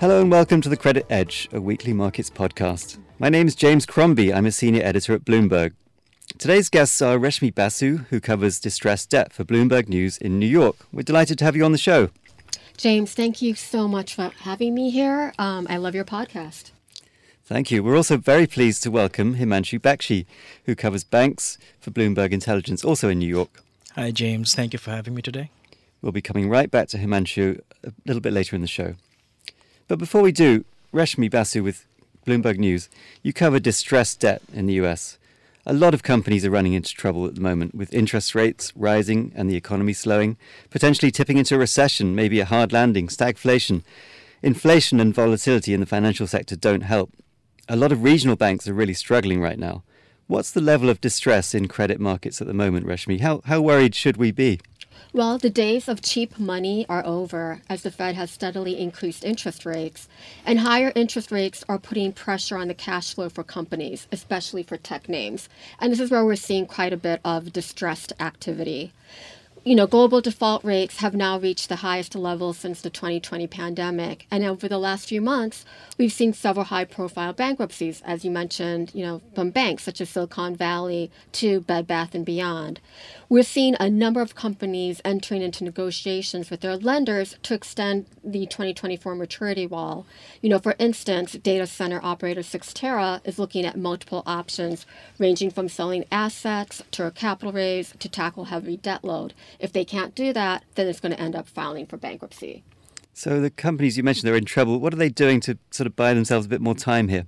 Hello and welcome to the Credit Edge, a weekly markets podcast. My name is James Crombie. I'm a senior editor at Bloomberg. Today's guests are Reshmi Basu, who covers distressed debt for Bloomberg News in New York. We're delighted to have you on the show. James, thank you so much for having me here. Um, I love your podcast. Thank you. We're also very pleased to welcome Himanshu Bakshi, who covers banks for Bloomberg Intelligence, also in New York. Hi, James. Thank you for having me today. We'll be coming right back to Himanshu a little bit later in the show. But before we do, Reshmi Basu with Bloomberg News, you cover distressed debt in the US. A lot of companies are running into trouble at the moment with interest rates rising and the economy slowing, potentially tipping into a recession, maybe a hard landing, stagflation. Inflation and volatility in the financial sector don't help. A lot of regional banks are really struggling right now. What's the level of distress in credit markets at the moment, Reshmi? How, how worried should we be? Well, the days of cheap money are over as the Fed has steadily increased interest rates. And higher interest rates are putting pressure on the cash flow for companies, especially for tech names. And this is where we're seeing quite a bit of distressed activity you know, global default rates have now reached the highest level since the 2020 pandemic. And over the last few months, we've seen several high profile bankruptcies, as you mentioned, you know, from banks such as Silicon Valley to Bed Bath and Beyond. We're seeing a number of companies entering into negotiations with their lenders to extend the 2024 maturity wall. You know, for instance, data center operator Cyxtera is looking at multiple options, ranging from selling assets to a capital raise to tackle heavy debt load. If they can't do that, then it's going to end up filing for bankruptcy. So the companies you mentioned they're in trouble. What are they doing to sort of buy themselves a bit more time here?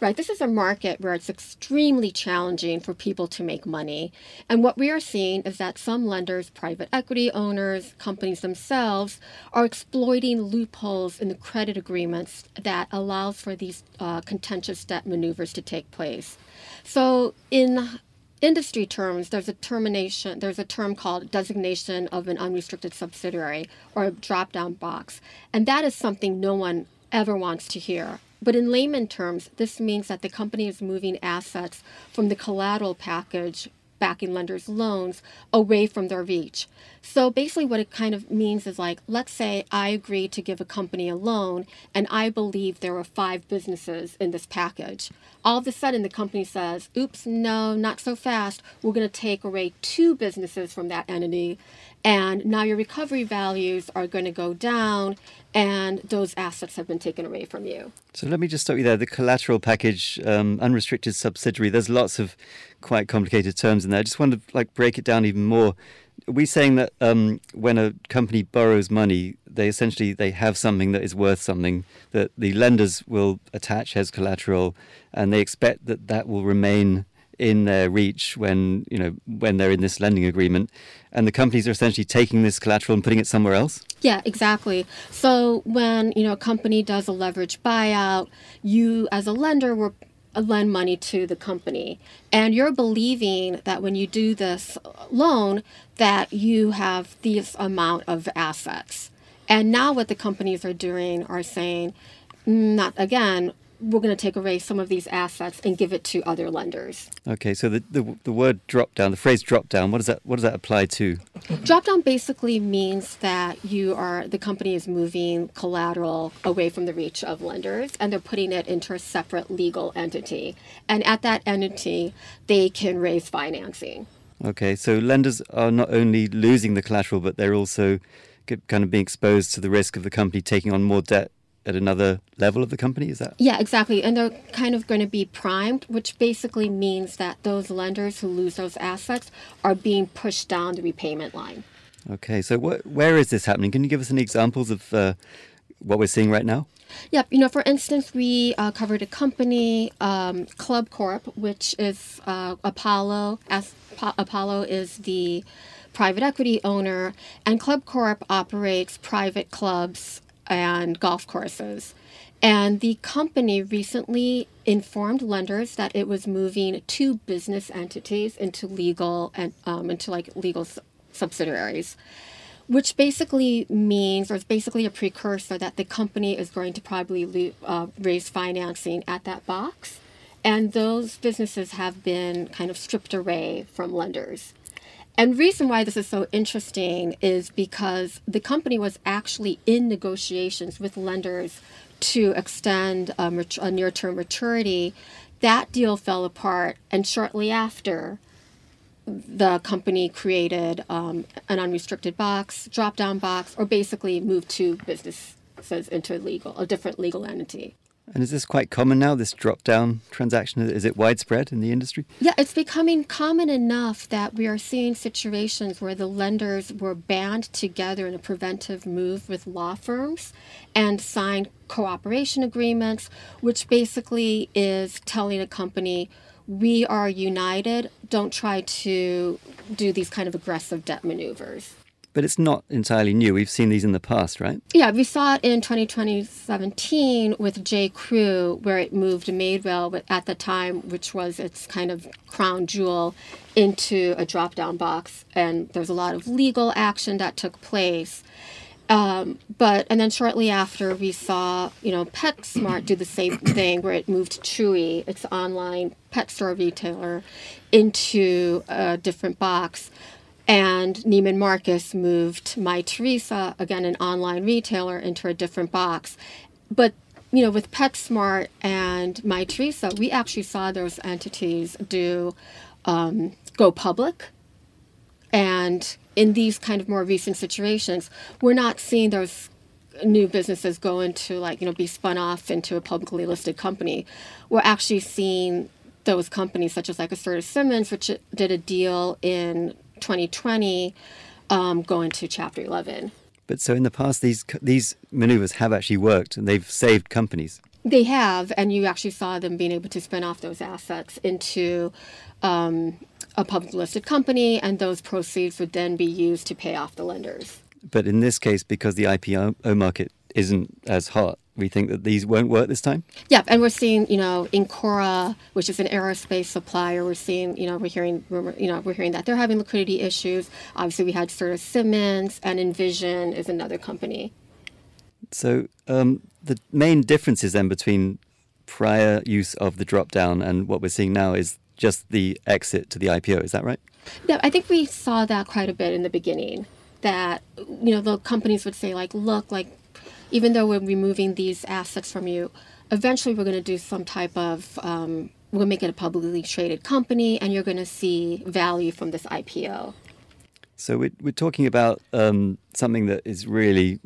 Right. This is a market where it's extremely challenging for people to make money. And what we are seeing is that some lenders, private equity owners, companies themselves are exploiting loopholes in the credit agreements that allows for these uh, contentious debt maneuvers to take place. So in industry terms, there's a termination, there's a term called designation of an unrestricted subsidiary or a drop down box. And that is something no one ever wants to hear. But in layman terms, this means that the company is moving assets from the collateral package backing lenders' loans away from their reach. So basically, what it kind of means is like, let's say I agree to give a company a loan and I believe there are five businesses in this package. All of a sudden, the company says, oops, no, not so fast. We're going to take away two businesses from that entity and now your recovery values are going to go down and those assets have been taken away from you. So let me just stop you there. The collateral package, um, unrestricted subsidiary. There's lots of quite complicated terms in there. I just want to like break it down even more. Are we saying that um, when a company borrows money, they essentially they have something that is worth something that the lenders will attach as collateral, and they expect that that will remain in their reach when you know when they're in this lending agreement. And the companies are essentially taking this collateral and putting it somewhere else? Yeah exactly. So when you know a company does a leverage buyout you as a lender will lend money to the company. And you're believing that when you do this loan that you have this amount of assets. And now what the companies are doing are saying mm, not again we're going to take away some of these assets and give it to other lenders. Okay, so the, the, the word drop down, the phrase drop down, what does that what does that apply to? Drop down basically means that you are the company is moving collateral away from the reach of lenders and they're putting it into a separate legal entity. And at that entity, they can raise financing. Okay, so lenders are not only losing the collateral, but they're also kind of being exposed to the risk of the company taking on more debt at another level of the company? Is that? Yeah, exactly. And they're kind of going to be primed, which basically means that those lenders who lose those assets are being pushed down the repayment line. Okay, so wh- where is this happening? Can you give us any examples of uh, what we're seeing right now? Yep. You know, for instance, we uh, covered a company, um, Club Corp, which is uh, Apollo. As Apollo is the private equity owner, and Club Corp operates private clubs and golf courses. And the company recently informed lenders that it was moving two business entities into legal and um, into like legal subsidiaries which basically means, or is basically a precursor that the company is going to probably uh, raise financing at that box. And those businesses have been kind of stripped away from lenders. And reason why this is so interesting is because the company was actually in negotiations with lenders to extend a, a near-term maturity. That deal fell apart, and shortly after, the company created um, an unrestricted box, drop down box, or basically moved two businesses into legal, a different legal entity. And is this quite common now, this drop down transaction? Is it widespread in the industry? Yeah, it's becoming common enough that we are seeing situations where the lenders were band together in a preventive move with law firms and signed cooperation agreements, which basically is telling a company we are united. Don't try to do these kind of aggressive debt maneuvers. But it's not entirely new. We've seen these in the past, right? Yeah, we saw it in 2017 with J. Crew, where it moved Madewell at the time, which was its kind of crown jewel, into a drop down box. And there's a lot of legal action that took place. Um, but and then shortly after we saw you know PetSmart do the same thing where it moved Chewy, its online pet store retailer, into a different box, and Neiman Marcus moved Mytheresa, again an online retailer, into a different box. But you know with PetSmart and Mytheresa, we actually saw those entities do um, go public and in these kind of more recent situations, we're not seeing those new businesses go into like, you know, be spun off into a publicly listed company. We're actually seeing those companies such as like a Serta Simmons, which did a deal in 2020, um, go into Chapter 11. But so in the past, these these maneuvers have actually worked, and they've saved companies. They have, and you actually saw them being able to spin off those assets into um, a public listed company, and those proceeds would then be used to pay off the lenders. But in this case, because the IPO market isn't as hot, we think that these won't work this time? Yeah, and we're seeing, you know, Incora, which is an aerospace supplier, we're seeing, you know, we're hearing, you know, we're hearing that they're having liquidity issues. Obviously, we had a Serta Simmons, and Envision is another company. So um, the main differences then between prior use of the drop down and what we're seeing now is just the exit to the IPO. Is that right? Yeah, I think we saw that quite a bit in the beginning. That you know the companies would say like, look, like even though we're removing these assets from you, eventually we're going to do some type of um, we'll make it a publicly traded company, and you're going to see value from this IPO. So we're, we're talking about um, something that is really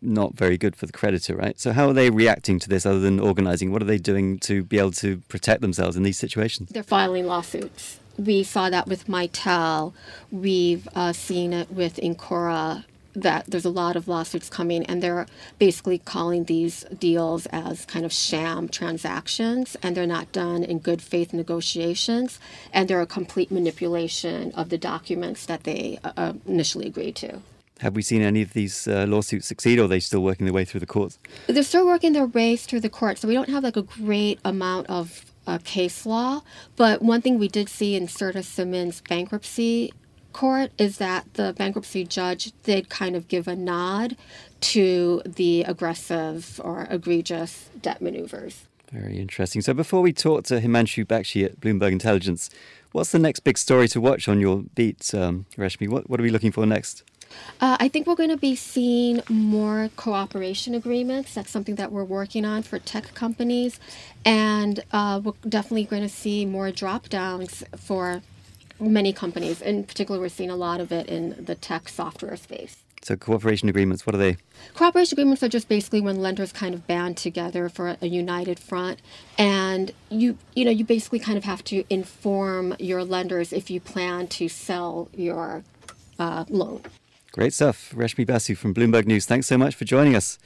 not very good for the creditor, right? So how are they reacting to this other than organizing? What are they doing to be able to protect themselves in these situations? They're filing lawsuits. We saw that with Mitel. We've uh, seen it with Incora that there's a lot of lawsuits coming and they're basically calling these deals as kind of sham transactions and they're not done in good faith negotiations and they're a complete manipulation of the documents that they uh, initially agreed to. Have we seen any of these uh, lawsuits succeed, or are they still working their way through the courts? They're still working their way through the courts, so we don't have like a great amount of uh, case law. But one thing we did see in a Serta Simmons bankruptcy court is that the bankruptcy judge did kind of give a nod to the aggressive or egregious debt maneuvers. Very interesting. So before we talk to Himanshu Bakshi at Bloomberg Intelligence, what's the next big story to watch on your beat, um, Reshmi? What, what are we looking for next? Uh, I think we're going to be seeing more cooperation agreements. That's something that we're working on for tech companies. And uh, we're definitely going to see more drop downs for many companies. In particular, we're seeing a lot of it in the tech software space. So cooperation agreements, what are they? Cooperation agreements are just basically when lenders kind of band together for a united front, and you you know you basically kind of have to inform your lenders if you plan to sell your uh, loan. Great stuff. Reshmi Basu from Bloomberg News. Thanks so much for joining us.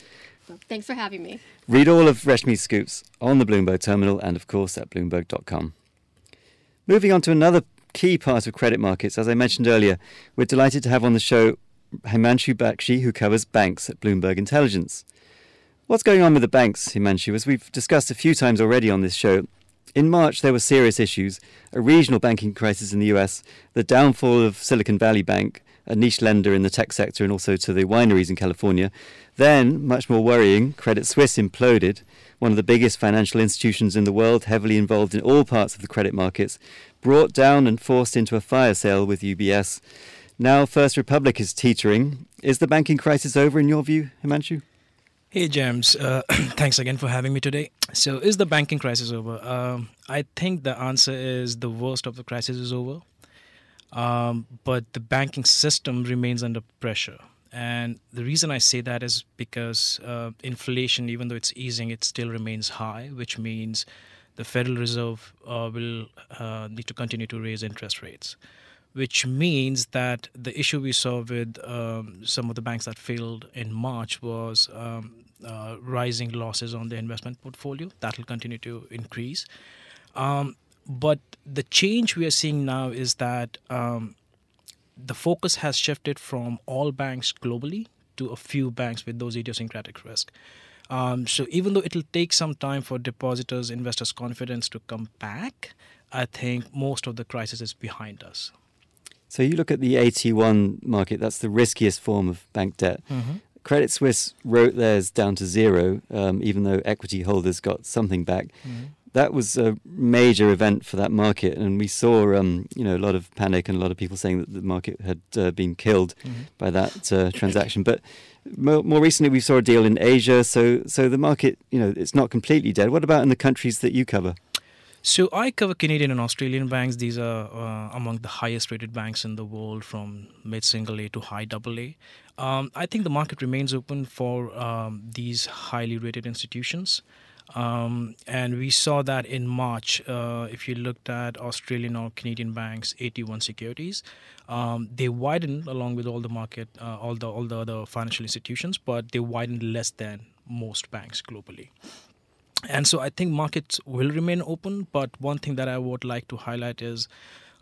Thanks for having me. Read all of Reshmi's scoops on the Bloomberg terminal and, of course, at Bloomberg.com. Moving on to another key part of credit markets, as I mentioned earlier, we're delighted to have on the show Himanshu Bakshi, who covers banks at Bloomberg Intelligence. What's going on with the banks, Himanshu? As we've discussed a few times already on this show, in March there were serious issues a regional banking crisis in the US, the downfall of Silicon Valley Bank, a niche lender in the tech sector and also to the wineries in California. Then, much more worrying, Credit Suisse imploded, one of the biggest financial institutions in the world, heavily involved in all parts of the credit markets, brought down and forced into a fire sale with UBS. Now, First Republic is teetering. Is the banking crisis over in your view, Himanshu? Hey, James. Uh, thanks again for having me today. So, is the banking crisis over? Um, I think the answer is the worst of the crisis is over. Um, but the banking system remains under pressure. And the reason I say that is because uh, inflation, even though it's easing, it still remains high, which means the Federal Reserve uh, will uh, need to continue to raise interest rates, which means that the issue we saw with um, some of the banks that failed in March was um, uh, rising losses on the investment portfolio. That will continue to increase. Um, but the change we are seeing now is that um, the focus has shifted from all banks globally to a few banks with those idiosyncratic risk. Um, so even though it'll take some time for depositors, investors' confidence to come back, I think most of the crisis is behind us. So you look at the AT1 market, that's the riskiest form of bank debt. Mm-hmm. Credit Suisse wrote theirs down to zero, um, even though equity holders got something back. Mm-hmm that was a major event for that market, and we saw, um, you know, a lot of panic and a lot of people saying that the market had uh, been killed mm-hmm. by that uh, transaction. But more, more, recently, we saw a deal in Asia, so so the market, you know, it's not completely dead. What about in the countries that you cover? So I cover Canadian and Australian banks. These are uh, among the highest rated banks in the world, from mid single A to high double A. Um, I think the market remains open for um, these highly rated institutions. Um, and we saw that in March. Uh, if you looked at Australian or Canadian banks, AT1 securities, um, they widened along with all the market, uh, all the all the other financial institutions, but they widened less than most banks globally. And so I think markets will remain open. But one thing that I would like to highlight is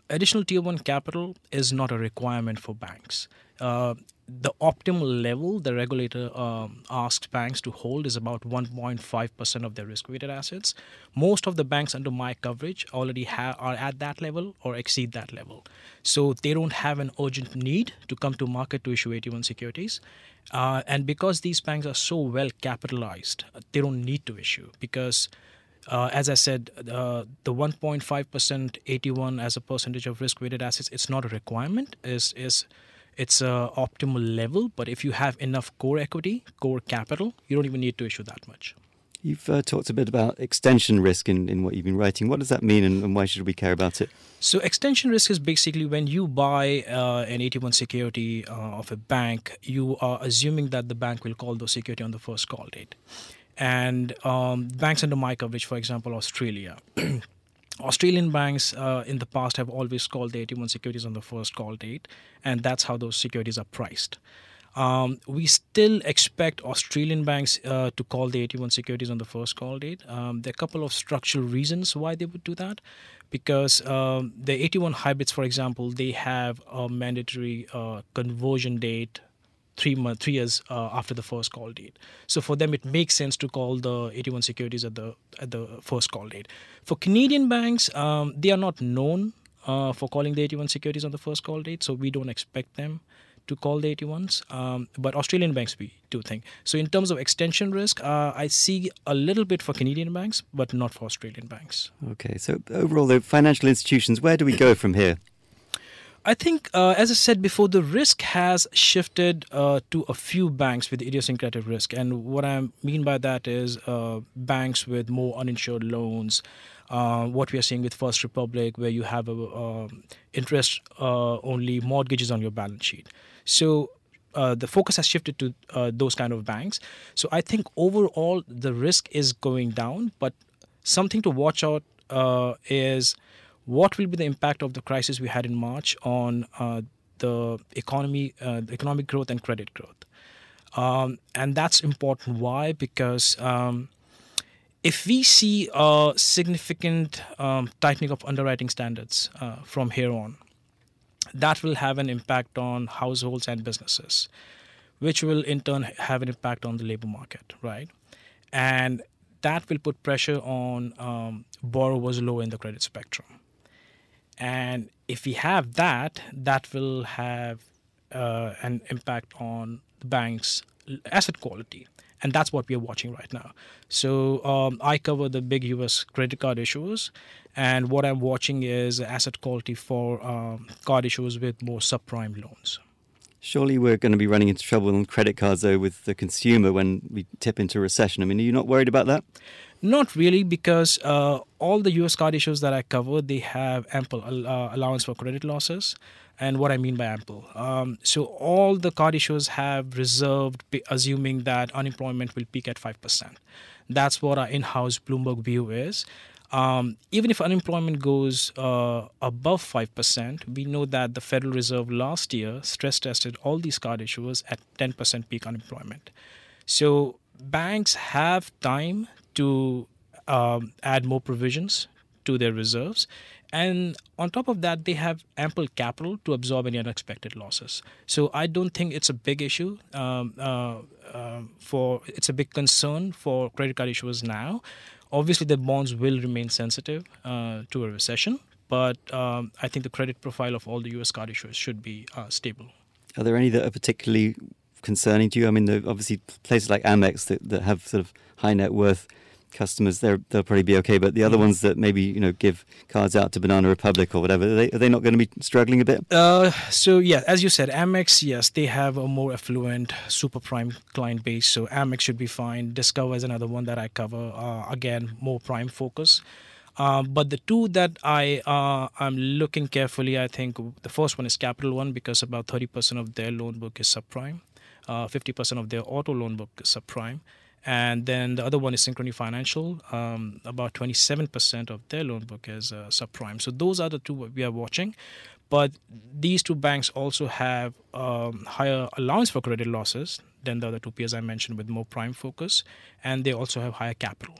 additional tier one capital is not a requirement for banks. Uh, the optimal level the regulator um, asks banks to hold is about 1.5% of their risk-weighted assets. Most of the banks under my coverage already ha- are at that level or exceed that level. So they don't have an urgent need to come to market to issue AT1 securities. Uh, and because these banks are so well capitalized, they don't need to issue because uh, as I said, uh, the 1.5% AT1 as a percentage of risk-weighted assets, it's not a requirement. is is it's a optimal level, but if you have enough core equity, core capital, you don't even need to issue that much. You've uh, talked a bit about extension risk in, in what you've been writing. What does that mean and, and why should we care about it? So, extension risk is basically when you buy uh, an AT1 security uh, of a bank, you are assuming that the bank will call those security on the first call date. And um, banks under my coverage, for example, Australia. Australian banks uh, in the past have always called the AT1 securities on the first call date, and that's how those securities are priced. Um, we still expect Australian banks uh, to call the AT1 securities on the first call date. Um, there are a couple of structural reasons why they would do that. Because um, the AT1 hybrids, for example, they have a mandatory uh, conversion date three three years uh, after the first call date. So for them, it makes sense to call the AT1 securities at the at the first call date. For Canadian banks, um, they are not known uh, for calling the AT1 securities on the first call date, so we don't expect them to call the AT1s. Um, but Australian banks, we do think. So in terms of extension risk, uh, I see a little bit for Canadian banks, but not for Australian banks. Okay, so overall, the financial institutions, where do we go from here? I think, uh, as I said before, the risk has shifted uh, to a few banks with idiosyncratic risk. And what I mean by that is uh, banks with more uninsured loans. Uh, what we are seeing with First Republic, where you have a, interest uh, only mortgages on your balance sheet. So uh, the focus has shifted to those kind of banks. So I think overall the risk is going down, but something to watch out is what will be the impact of the crisis we had in March on uh, the economy, uh, economic growth and credit growth? Um, and that's important. Why? Because um, if we see a significant um, tightening of underwriting standards uh, from here on, that will have an impact on households and businesses, which will in turn have an impact on the labor market, right? And that will put pressure on um, borrowers low in the credit spectrum. And if we have that, that will have uh, an impact on the bank's asset quality. And that's what we are watching right now. So um, I cover the big US credit card issuers. And what I'm watching is asset quality for um, card issuers with more subprime loans. Surely we're going to be running into trouble on credit cards, though, with the consumer when we tip into recession. I mean, are you not worried about that? Not really, because uh, all the US card issues that I cover, they have ample uh, allowance for credit losses. And what I mean by ample. Um, so all the card issuers have reserved, assuming that unemployment will peak at 5%. That's what our in house Bloomberg view is. Um, even if unemployment goes uh, above 5%, we know that the Federal Reserve last year stress tested all these card issuers at 10% peak unemployment. So banks have time to um, add more provisions to their reserves. And on top of that, they have ample capital to absorb any unexpected losses. So I don't think it's a big issue um, uh, uh, for it's a big concern for credit card issuers now. Obviously, the bonds will remain sensitive uh, to a recession, but um, I think the credit profile of all the U.S. card issuers should be uh, stable. Are there any that are particularly concerning to you? I mean, obviously places like Amex that, that have sort of high net worth customers, they'll probably be okay. But the other mm-hmm. ones that maybe you know give cards out to Banana Republic or whatever, are they, are they not going to be struggling a bit? Uh, so yeah, as you said, Amex, yes, they have a more affluent, super prime client base, so Amex should be fine. Discover is another one that I cover. Uh, again, more prime focus. Uh, but the two that I uh, I'm looking carefully, I think the first one is Capital One because about 30% of their loan book is subprime, 50% uh, of their auto loan book is subprime, and then the other one is Synchrony Financial. Um, about 27% of their loan book is uh, subprime. So those are the two we are watching. But these two banks also have um, higher allowance for credit losses than the other two peers I mentioned with more prime focus, and they also have higher capital.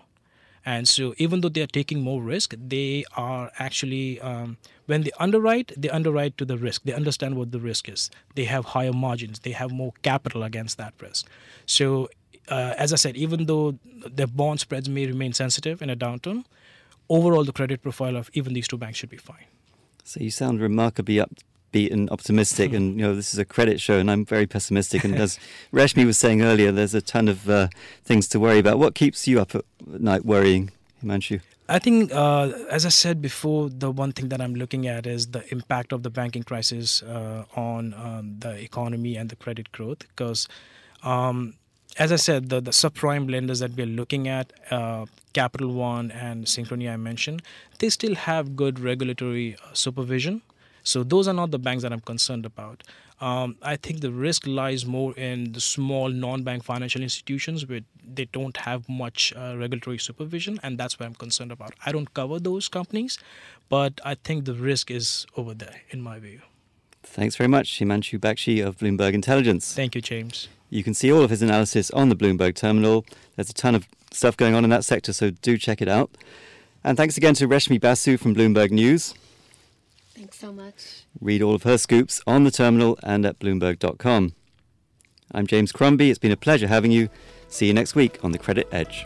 And so, even though they are taking more risk, they are actually, um, when they underwrite, they underwrite to the risk. They understand what the risk is. They have higher margins. They have more capital against that risk. So, uh, as I said, even though the bond spreads may remain sensitive in a downturn, overall the credit profile of even these two banks should be fine. So you sound remarkably upbeat and optimistic, and you know this is a credit show, and I'm very pessimistic. And as Reshmi was saying earlier, there's a ton of uh, things to worry about. What keeps you up at night worrying, Himanshu? I think, uh, as I said before, the one thing that I'm looking at is the impact of the banking crisis uh, on um, the economy and the credit growth. Because um, as I said, the, the subprime lenders that we're looking at, uh, Capital One and Synchrony, I mentioned, they still have good regulatory uh, supervision. So those are not the banks that I'm concerned about. Um, I think the risk lies more in the small non-bank financial institutions where they don't have much uh, regulatory supervision, and that's what I'm concerned about. I don't cover those companies, but I think the risk is over there, in my view. Thanks very much, Himanshu Bakshi of Bloomberg Intelligence. Thank you, James. You can see all of his analysis on the Bloomberg terminal. There's a ton of stuff going on in that sector, so do check it out. And thanks again to Reshmi Basu from Bloomberg News. Thanks so much. Read all of her scoops on the terminal and at Bloomberg.com. I'm James Crombie. It's been a pleasure having you. See you next week on the Credit Edge.